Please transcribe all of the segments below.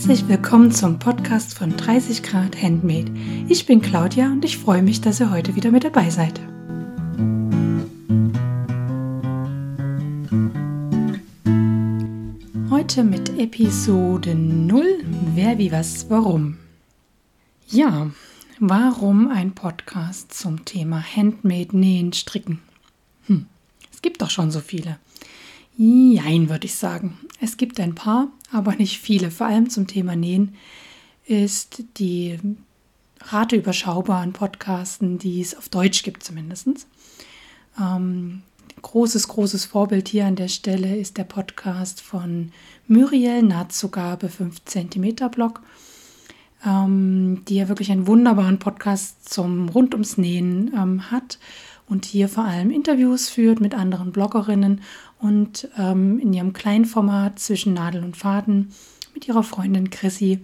Herzlich willkommen zum Podcast von 30 Grad Handmade. Ich bin Claudia und ich freue mich, dass ihr heute wieder mit dabei seid. Heute mit Episode 0 Wer wie was warum. Ja, warum ein Podcast zum Thema Handmade Nähen, Stricken? Hm, es gibt doch schon so viele. Jein, würde ich sagen. Es gibt ein paar, aber nicht viele. Vor allem zum Thema Nähen ist die Rate überschaubar an Podcasten, die es auf Deutsch gibt zumindest. Ähm, großes, großes Vorbild hier an der Stelle ist der Podcast von Muriel Nahtzugabe 5 cm Blog, ähm, die ja wirklich einen wunderbaren Podcast zum rund ums Nähen ähm, hat und hier vor allem Interviews führt mit anderen Bloggerinnen und ähm, in ihrem Kleinformat zwischen Nadel und Faden mit ihrer Freundin Chrissy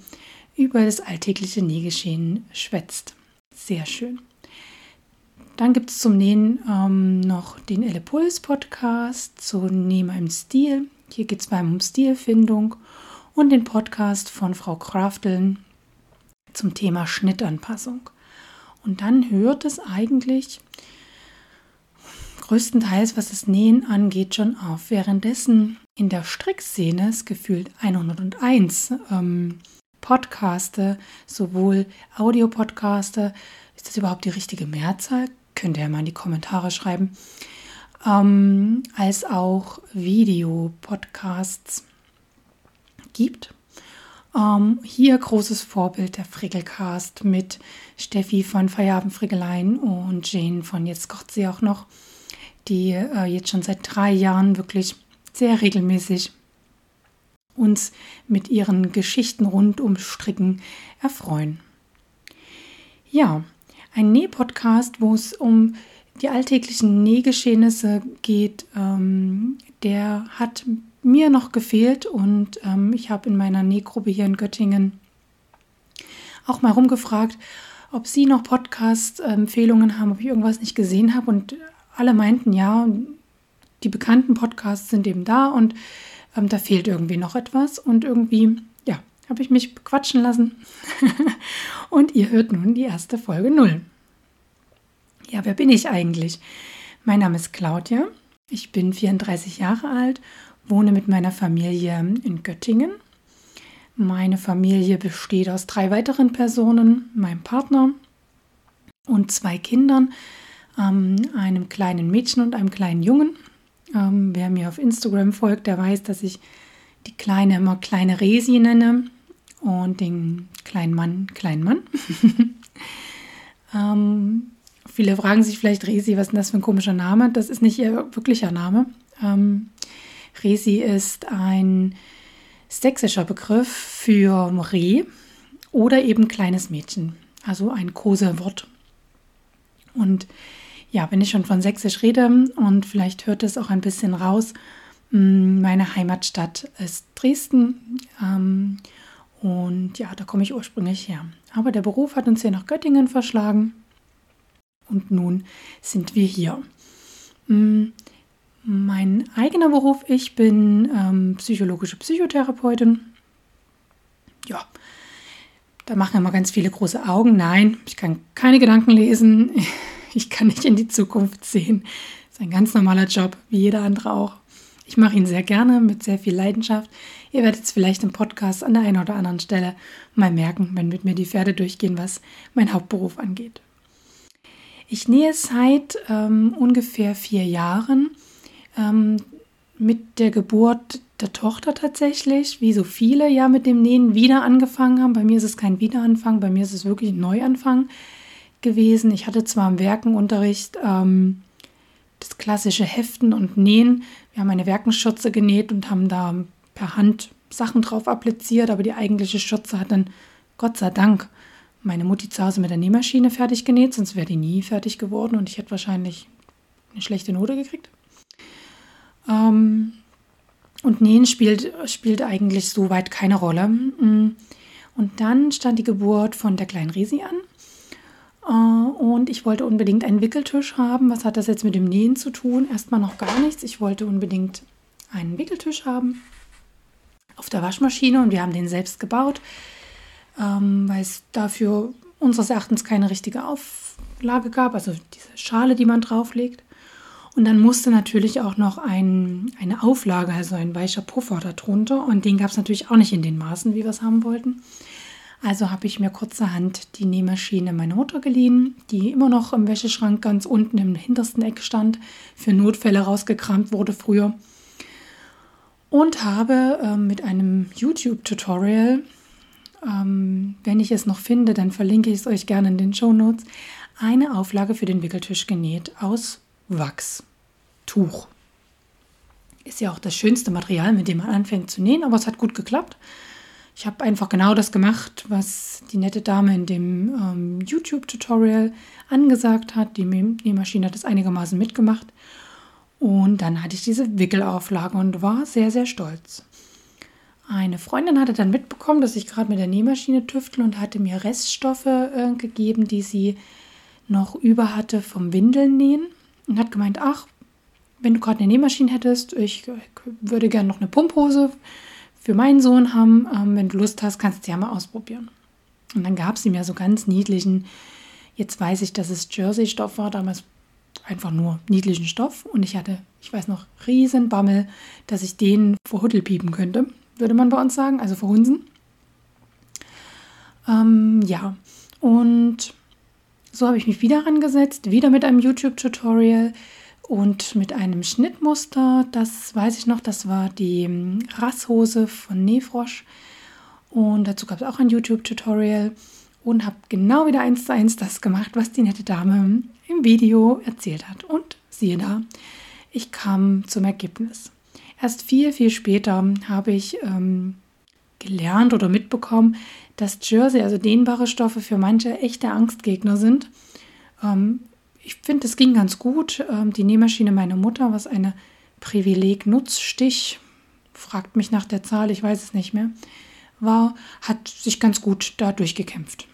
über das alltägliche Nähgeschehen schwätzt. Sehr schön. Dann gibt es zum Nähen ähm, noch den Elle Puls Podcast zu Nehmer im Stil. Hier geht es allem um Stilfindung und den Podcast von Frau Krafteln zum Thema Schnittanpassung. Und dann hört es eigentlich größtenteils, was das Nähen angeht, schon auf. Währenddessen in der Strickszene es gefühlt 101 ähm, Podcaste, sowohl Audiopodcaste, ist das überhaupt die richtige Mehrzahl? Könnt ihr ja mal in die Kommentare schreiben. Ähm, als auch Videopodcasts gibt. Ähm, hier großes Vorbild der Frickelcast mit Steffi von Feierabend Frickeleien und Jane von Jetzt kocht sie auch noch die äh, jetzt schon seit drei Jahren wirklich sehr regelmäßig uns mit ihren Geschichten rund um Stricken erfreuen. Ja, ein Nähpodcast, wo es um die alltäglichen Nähgeschehnisse geht, ähm, der hat mir noch gefehlt und ähm, ich habe in meiner Nähgruppe hier in Göttingen auch mal rumgefragt, ob Sie noch Podcast-Empfehlungen haben, ob ich irgendwas nicht gesehen habe und alle meinten, ja, die bekannten Podcasts sind eben da und ähm, da fehlt irgendwie noch etwas. Und irgendwie, ja, habe ich mich quatschen lassen. und ihr hört nun die erste Folge 0. Ja, wer bin ich eigentlich? Mein Name ist Claudia. Ich bin 34 Jahre alt, wohne mit meiner Familie in Göttingen. Meine Familie besteht aus drei weiteren Personen, meinem Partner und zwei Kindern ähm, einem kleinen Mädchen und einem kleinen Jungen. Ähm, wer mir auf Instagram folgt, der weiß, dass ich die Kleine immer kleine Resi nenne und den kleinen Mann kleinen Mann. ähm, viele fragen sich vielleicht, Resi, was ist denn das für ein komischer Name? Das ist nicht ihr wirklicher Name. Ähm, Resi ist ein sächsischer Begriff für Reh oder eben kleines Mädchen, also ein Kosewort. Und ja, wenn ich schon von Sächsisch rede und vielleicht hört es auch ein bisschen raus, mm, meine Heimatstadt ist Dresden. Ähm, und ja, da komme ich ursprünglich her. Aber der Beruf hat uns hier nach Göttingen verschlagen. Und nun sind wir hier. Mm, mein eigener Beruf, ich bin ähm, psychologische Psychotherapeutin. Ja, da machen immer ganz viele große Augen. Nein, ich kann keine Gedanken lesen. Ich kann nicht in die Zukunft sehen. Das ist ein ganz normaler Job, wie jeder andere auch. Ich mache ihn sehr gerne, mit sehr viel Leidenschaft. Ihr werdet es vielleicht im Podcast an der einen oder anderen Stelle mal merken, wenn mit mir die Pferde durchgehen, was mein Hauptberuf angeht. Ich nähe seit ähm, ungefähr vier Jahren ähm, mit der Geburt der Tochter tatsächlich, wie so viele ja mit dem Nähen wieder angefangen haben. Bei mir ist es kein Wiederanfang, bei mir ist es wirklich ein Neuanfang gewesen. Ich hatte zwar im Werkenunterricht ähm, das klassische Heften und Nähen. Wir haben eine Werkenschürze genäht und haben da per Hand Sachen drauf appliziert, aber die eigentliche Schürze hat dann, Gott sei Dank, meine Mutti zu Hause mit der Nähmaschine fertig genäht, sonst wäre die nie fertig geworden und ich hätte wahrscheinlich eine schlechte Note gekriegt. Ähm, und Nähen spielt, spielt eigentlich soweit keine Rolle. Mm. Und dann stand die Geburt von der kleinen Resi an. Äh, und ich wollte unbedingt einen Wickeltisch haben. Was hat das jetzt mit dem Nähen zu tun? Erstmal noch gar nichts. Ich wollte unbedingt einen Wickeltisch haben. auf der Waschmaschine und wir haben den selbst gebaut, ähm, weil es dafür unseres Erachtens keine richtige Auflage gab, also diese Schale, die man drauflegt. Und dann musste natürlich auch noch ein, eine Auflage, also ein weicher Puffer darunter. Und den gab es natürlich auch nicht in den Maßen, wie wir es haben wollten. Also habe ich mir kurzerhand die Nähmaschine meiner Mutter geliehen, die immer noch im Wäscheschrank ganz unten im hintersten Eck stand, für Notfälle rausgekramt wurde früher. Und habe äh, mit einem YouTube-Tutorial, ähm, wenn ich es noch finde, dann verlinke ich es euch gerne in den Show Notes, eine Auflage für den Wickeltisch genäht aus Wachstuch. Ist ja auch das schönste Material, mit dem man anfängt zu nähen, aber es hat gut geklappt. Ich habe einfach genau das gemacht, was die nette Dame in dem ähm, YouTube-Tutorial angesagt hat. Die Nähmaschine hat es einigermaßen mitgemacht. Und dann hatte ich diese Wickelauflage und war sehr, sehr stolz. Eine Freundin hatte dann mitbekommen, dass ich gerade mit der Nähmaschine tüftel und hatte mir Reststoffe äh, gegeben, die sie noch über hatte vom Windeln nähen und hat gemeint, ach, wenn du gerade eine Nähmaschine hättest, ich würde gerne noch eine Pumphose für meinen Sohn haben. Ähm, wenn du Lust hast, kannst du ja mal ausprobieren. Und dann gab sie mir so ganz niedlichen, jetzt weiß ich, dass es Jersey-Stoff war, damals einfach nur niedlichen Stoff. Und ich hatte, ich weiß noch, riesen Bammel, dass ich den verhuddelpiepen könnte, würde man bei uns sagen, also verhunsen. Ähm, ja, und so habe ich mich wieder rangesetzt, wieder mit einem YouTube-Tutorial und mit einem Schnittmuster. Das weiß ich noch, das war die ähm, Rasshose von Nähfrosch. Und dazu gab es auch ein YouTube-Tutorial und habe genau wieder eins zu eins das gemacht, was die nette Dame im Video erzählt hat. Und siehe da, ich kam zum Ergebnis. Erst viel, viel später habe ich ähm, gelernt oder mitbekommen, dass Jersey, also dehnbare Stoffe, für manche echte Angstgegner sind. Ähm, ich finde, es ging ganz gut. Ähm, die Nähmaschine meiner Mutter, was eine Privileg-Nutzstich, fragt mich nach der Zahl, ich weiß es nicht mehr, war, hat sich ganz gut da durchgekämpft.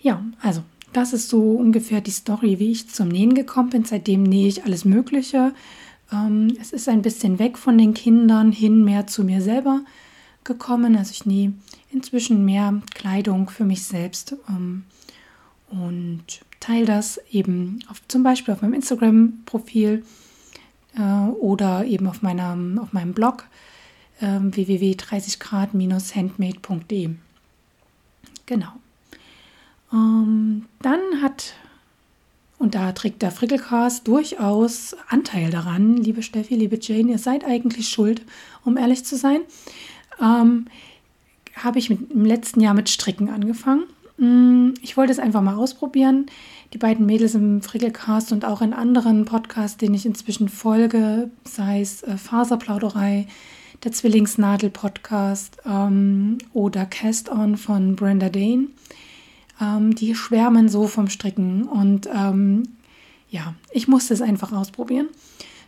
Ja, also das ist so ungefähr die Story, wie ich zum Nähen gekommen bin. Seitdem nähe ich alles Mögliche. Ähm, es ist ein bisschen weg von den Kindern hin mehr zu mir selber gekommen. Also ich nähe inzwischen mehr Kleidung für mich selbst ähm, und teile das eben auf, zum Beispiel auf meinem Instagram-Profil äh, oder eben auf, meiner, auf meinem Blog äh, www.30grad-handmade.de. Genau. Ähm, dann hat und da trägt der Frickelcast durchaus Anteil daran, liebe Steffi, liebe Jane, ihr seid eigentlich schuld, um ehrlich zu sein. Ähm, habe ich mit, im letzten Jahr mit Stricken angefangen. Mm, ich wollte es einfach mal ausprobieren. Die beiden Mädels im Frickelcast und auch in anderen Podcasts, denen ich inzwischen folge, sei es äh, Faserplauderei, der Zwillingsnadel-Podcast ähm, oder Cast On von Brenda Dane ähm, die schwärmen so vom Stricken. Und ähm, ja, ich musste es einfach ausprobieren.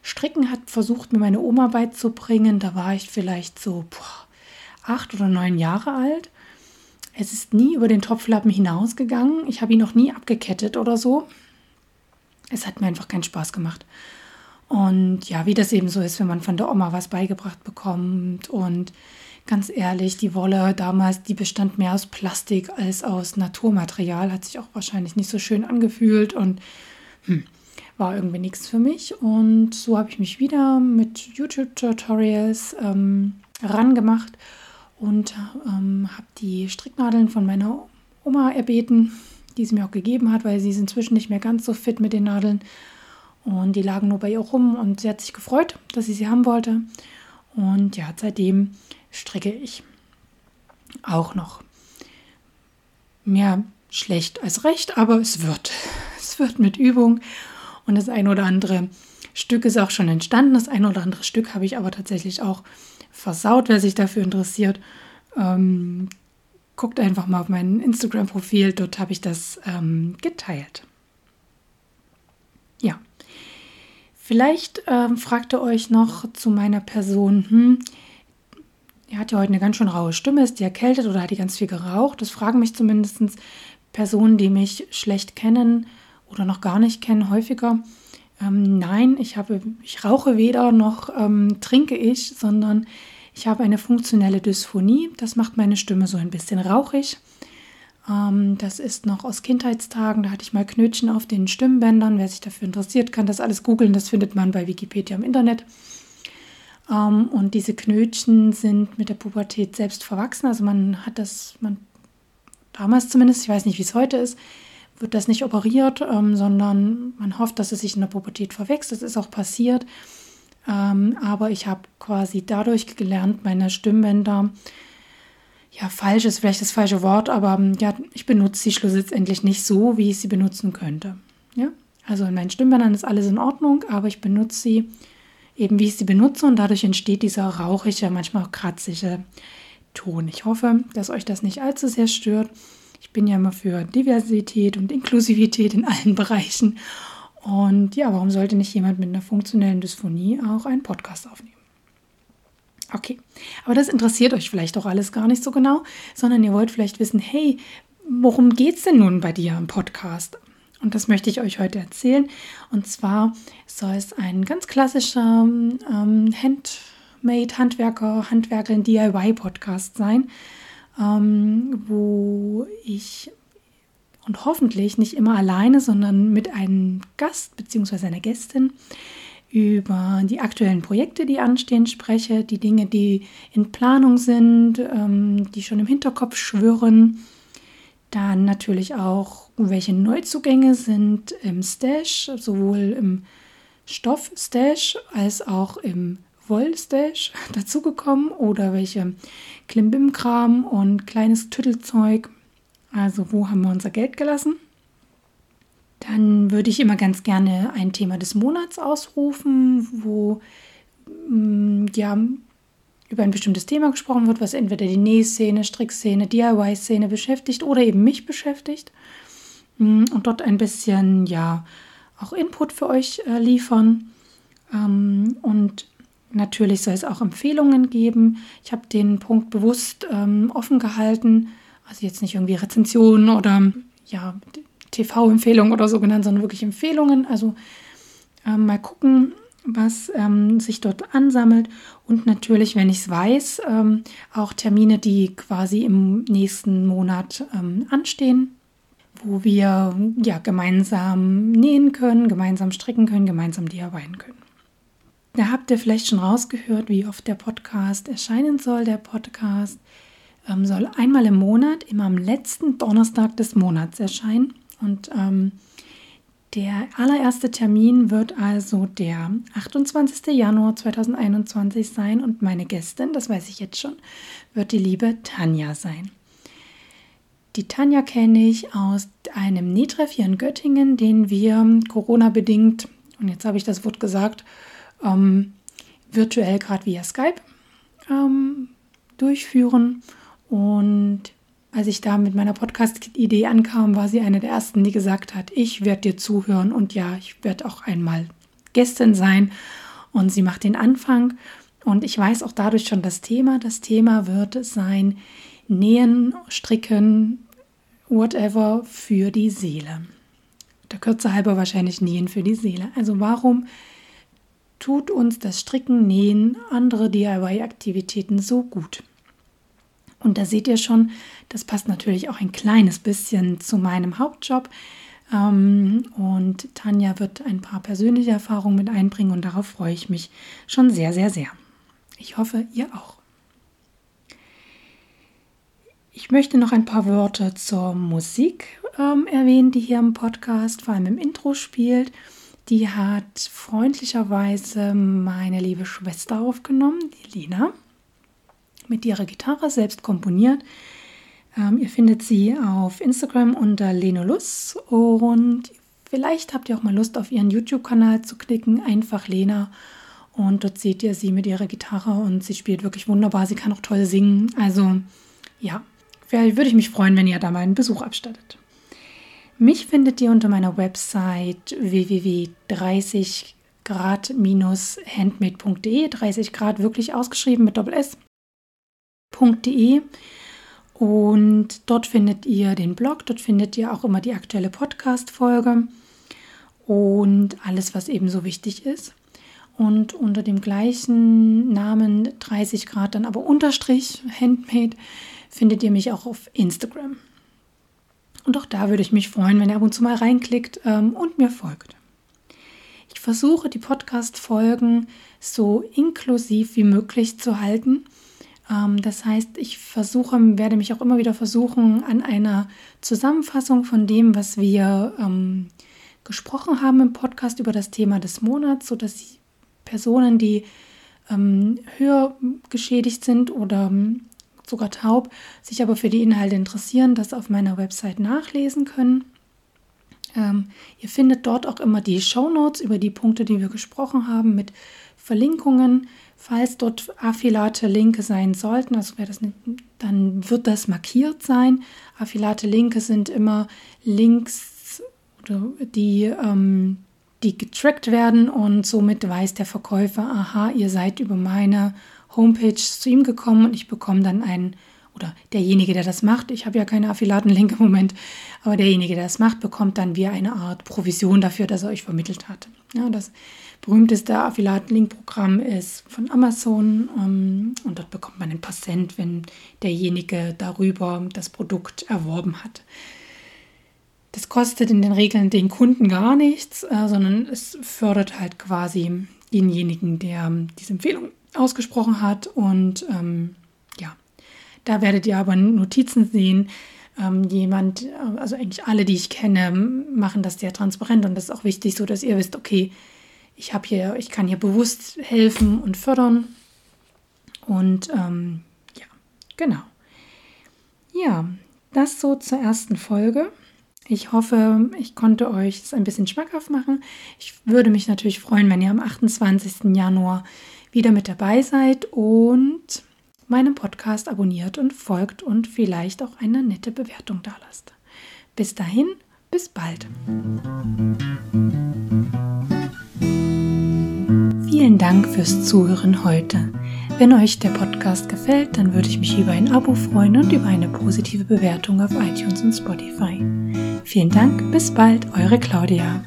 Stricken hat versucht, mir meine Oma beizubringen. Da war ich vielleicht so boah, acht oder neun Jahre alt. Es ist nie über den Topflappen hinausgegangen. Ich habe ihn noch nie abgekettet oder so. Es hat mir einfach keinen Spaß gemacht. Und ja, wie das eben so ist, wenn man von der Oma was beigebracht bekommt und ganz ehrlich, die Wolle damals, die bestand mehr aus Plastik als aus Naturmaterial, hat sich auch wahrscheinlich nicht so schön angefühlt und hm, war irgendwie nichts für mich. Und so habe ich mich wieder mit YouTube-Tutorials ähm, rangemacht und ähm, habe die Stricknadeln von meiner Oma erbeten, die sie mir auch gegeben hat, weil sie ist inzwischen nicht mehr ganz so fit mit den Nadeln. Und die lagen nur bei ihr rum und sie hat sich gefreut, dass sie sie haben wollte. Und ja, seitdem stricke ich auch noch. Mehr schlecht als recht, aber es wird. Es wird mit Übung und das ein oder andere Stück ist auch schon entstanden. Das ein oder andere Stück habe ich aber tatsächlich auch versaut, wer sich dafür interessiert. Ähm, guckt einfach mal auf mein Instagram-Profil, dort habe ich das ähm, geteilt. Ja. Vielleicht ähm, fragt ihr euch noch zu meiner Person, hm, er hat ja heute eine ganz schön raue Stimme, ist die erkältet oder hat die ganz viel geraucht? Das fragen mich zumindest Personen, die mich schlecht kennen oder noch gar nicht kennen, häufiger. Ähm, nein, ich, habe, ich rauche weder noch ähm, trinke ich, sondern Ich habe eine funktionelle Dysphonie. Das macht meine Stimme so ein bisschen rauchig. Ähm, das ist noch aus Kindheitstagen. Da hatte ich mal Knötchen auf den Stimmbändern. Wer sich dafür interessiert, kann das alles googeln. Das findet man bei Wikipedia im Internet. Ähm, und diese Knötchen sind mit der Pubertät selbst verwachsen. Also man hat das, man damals zumindest, ich weiß nicht, wie es heute ist, wird das nicht operiert, ähm, sondern man hofft, dass es sich in der Pubertät verwächst. Das ist auch passiert. Ähm, aber ich habe quasi dadurch gelernt, meine Stimmbänder, ja, falsch ist vielleicht das falsche Wort, aber ähm, ja, ich benutze sie schlussendlich nicht so, wie ich sie benutzen könnte. Ja? Also in meinen Stimmbändern ist alles in Ordnung, aber ich benutze sie eben, wie ich sie benutze und dadurch entsteht dieser rauchige, manchmal auch kratzige Ton. Ich hoffe, dass euch das nicht allzu sehr stört. Ich bin ja immer für Diversität und Inklusivität in allen Bereichen. Und ja, warum sollte nicht jemand mit einer funktionellen Dysphonie auch einen Podcast aufnehmen? Okay, aber das interessiert euch vielleicht auch alles gar nicht so genau, sondern ihr wollt vielleicht wissen, hey, worum geht es denn nun bei dir im Podcast? Und das möchte ich euch heute erzählen. Und zwar soll es ein ganz klassischer ähm, Handmade, Handwerker, Handwerkerin, DIY-Podcast sein ähm, wo ich und hoffentlich nicht immer alleine, sondern mit einem Gast bzw. einer Gästin über die aktuellen Projekte, die anstehen, spreche, die Dinge, die in Planung sind, ähm, die schon im Hinterkopf schwirren. Dann natürlich auch, welche Neuzugänge sind im Stash, sowohl im Stoff-Stash als auch im Wollstash dazugekommen oder welche Klimbim-Kram und kleines Tüttelzeug. Also wo haben wir unser Geld gelassen? Dann würde ich immer ganz gerne ein Thema des Monats ausrufen, wo mm, ja über ein bestimmtes Thema gesprochen wird, was entweder die Nähszene, Strickszene, DIY-Szene beschäftigt oder eben mich beschäftigt. Mm, und dort ein bisschen ja auch Input für euch äh, liefern. Ähm, und Natürlich soll es auch Empfehlungen geben. Ich habe den Punkt bewusst ähm, offen gehalten. Also jetzt nicht irgendwie Rezensionen oder ja, TV-Empfehlungen oder so genannt, sondern wirklich Empfehlungen. Also ähm, mal gucken, was ähm, sich dort ansammelt. Und natürlich, wenn ich es weiß, ähm, auch Termine, die quasi im nächsten Monat ähm, anstehen, wo wir ja gemeinsam nähen können, gemeinsam stricken können, gemeinsam DIYen können. Da habt ihr vielleicht schon rausgehört, wie oft der Podcast erscheinen soll. Der Podcast ähm, soll einmal im Monat, immer am letzten Donnerstag des Monats erscheinen. Und ähm, der allererste Termin wird also der 28. Januar 2021 sein und meine Gästin, das weiß ich jetzt schon, wird die liebe Tanja sein. Die Tanja kenne ich aus einem Nähtreff hier in Göttingen, den wir Corona-bedingt, und jetzt habe ich das Wort gesagt, ähm, virtuell gerade via Skype ähm, durchführen. Und als ich da mit meiner Podcast-Idee ankam, war sie eine der ersten, die gesagt hat, ich werde dir zuhören und ja, ich werde auch einmal Gästin sein. Und sie macht den Anfang. Und ich weiß auch dadurch schon das Thema. Das Thema wird sein Nähen, Stricken, whatever für die Seele. Der Kürze halber wahrscheinlich Nähen für die Seele. Also warum tut uns das Stricken, Nähen, andere DIY-Aktivitäten so gut. Und da seht ihr schon, das passt natürlich auch ein kleines bisschen zu meinem Hauptjob. Ähm, und Tanja wird ein paar persönliche Erfahrungen mit einbringen und darauf freue ich mich schon sehr, sehr, sehr. Ich hoffe, ihr auch. Ich möchte noch ein paar Worte zur Musik ähm, erwähnen, die hier im Podcast, vor allem im Intro spielt. Die hat freundlicherweise meine liebe Schwester aufgenommen, die Lina, mit ihrer Gitarre selbst komponiert. Ähm, ihr findet sie auf Instagram unter Lenolus und vielleicht habt ihr auch mal Lust, auf ihren YouTube-Kanal zu klicken. Einfach Lena. Und dort seht ihr sie mit ihrer Gitarre und sie spielt wirklich wunderbar. Sie kann auch toll singen. Also ja, würde ich mich freuen, wenn ihr da mal einen Besuch abstattet. Mich findet ihr unter meiner Website www.30grad-handmade.de. 30 Grad wirklich ausgeschrieben mit Doppel S.de. Und dort findet ihr den Blog, dort findet ihr auch immer die aktuelle Podcast-Folge und alles, was eben so wichtig ist. und unter dem gleichen Namen 30 Grad dann aber Unterstrich Handmade findet ihr mich auch auf Instagram. Und auch da würde ich mich freuen, wenn ihr ab und zu mal reinklickt ähm, und mir folgt. Ich versuche die Podcast-Folgen so inklusiv wie möglich zu halten. Ähm, das heißt, ich versuche, werde mich auch immer wieder versuchen, an einer Zusammenfassung von dem, was wir ähm, gesprochen haben im Podcast über das Thema des Monats, sodass Personen, die ähm, höher geschädigt sind oder ähm, sogar taub, sich aber für die Inhalte interessieren, das auf meiner Website nachlesen können. Ähm, ihr findet dort auch immer die Show Notes über die Punkte, die wir gesprochen haben, mit Verlinkungen. Falls dort affiliate Linke sein sollten, also das dann wird das markiert sein. Affiliate Linke sind immer Links, die ähm, die getrackt werden und somit weiß der Verkäufer, aha, ihr seid über meine Homepage zu ihm gekommen und ich bekomme dann einen, oder derjenige, der das macht, ich habe ja keine Affiliaten-Link im Moment, aber derjenige, der das macht, bekommt dann wie eine Art Provision dafür, dass er euch vermittelt hat. Ja, das berühmteste Affiliaten-Link-Programm ist von Amazon ähm, und dort bekommt man ein paar wenn derjenige darüber das Produkt erworben hat. Das kostet in den Regeln den Kunden gar nichts, äh, sondern es fördert halt quasi denjenigen, der ähm, diese Empfehlung ausgesprochen hat. Und ähm, ja, da werdet ihr aber Notizen sehen. Ähm, jemand, äh, also eigentlich alle, die ich kenne, machen das sehr transparent und das ist auch wichtig, so dass ihr wisst, okay, ich habe hier, ich kann hier bewusst helfen und fördern. Und ähm, ja, genau. Ja, das so zur ersten Folge. Ich hoffe, ich konnte euch es ein bisschen schmackhaft machen. Ich würde mich natürlich freuen, wenn ihr am 28. Januar wieder mit dabei seid und meinem Podcast abonniert und folgt und vielleicht auch eine nette Bewertung da lasst. Bis dahin, bis bald. Vielen Dank fürs Zuhören heute. Wenn euch der Podcast gefällt, dann würde ich mich über ein Abo freuen und über eine positive Bewertung auf iTunes und Spotify. Vielen Dank, bis bald, eure Claudia.